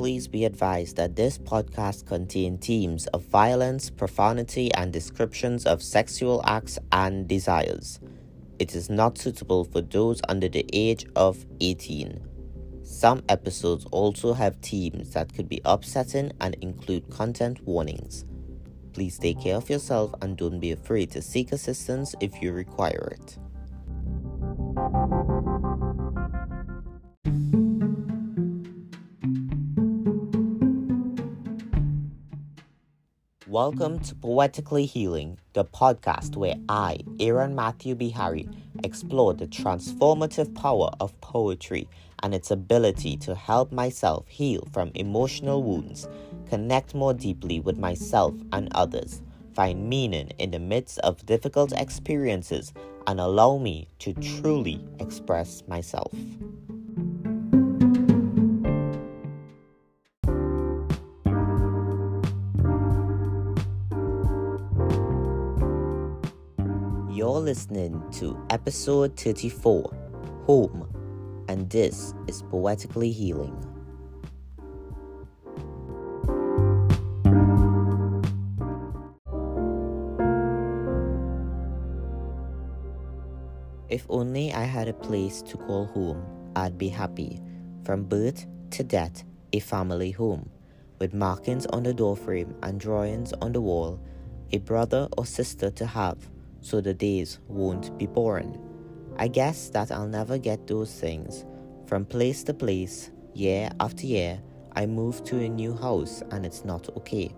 please be advised that this podcast contains themes of violence, profanity, and descriptions of sexual acts and desires. It is not suitable for those under the age of 18. Some episodes also have themes that could be upsetting and include content warnings. Please take care of yourself and don't be afraid to seek assistance if you require it. Welcome to Poetically Healing, the podcast where I, Aaron Matthew Bihari, explore the transformative power of poetry and its ability to help myself heal from emotional wounds, connect more deeply with myself and others, find meaning in the midst of difficult experiences, and allow me to truly express myself. You're listening to episode 34 Home, and this is Poetically Healing. If only I had a place to call home, I'd be happy. From birth to death, a family home, with markings on the doorframe and drawings on the wall, a brother or sister to have so the days won't be boring. I guess that I'll never get those things. From place to place, year after year, I move to a new house and it's not okay.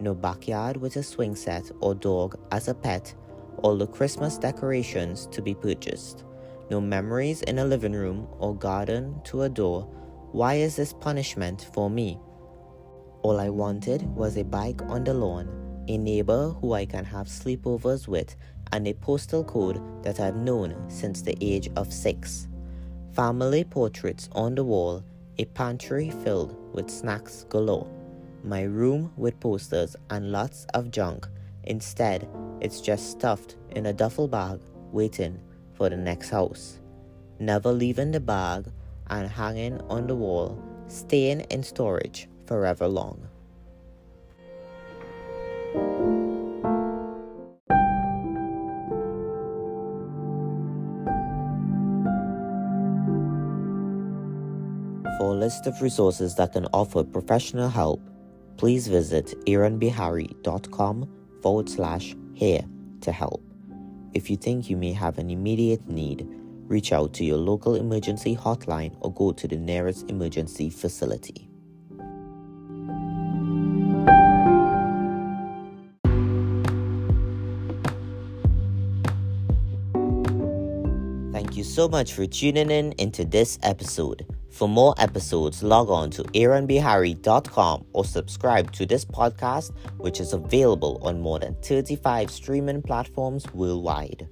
No backyard with a swing set or dog as a pet, all the Christmas decorations to be purchased. No memories in a living room or garden to adore. Why is this punishment for me? All I wanted was a bike on the lawn, a neighbor who I can have sleepovers with, and a postal code that I've known since the age of six. Family portraits on the wall, a pantry filled with snacks galore, my room with posters and lots of junk. Instead, it's just stuffed in a duffel bag waiting for the next house. Never leaving the bag and hanging on the wall, staying in storage forever long. For a list of resources that can offer professional help, please visit aaronbihari.com forward slash here to help. If you think you may have an immediate need, reach out to your local emergency hotline or go to the nearest emergency facility. Thank you so much for tuning in into this episode. For more episodes, log on to aaronbihari.com or subscribe to this podcast, which is available on more than 35 streaming platforms worldwide.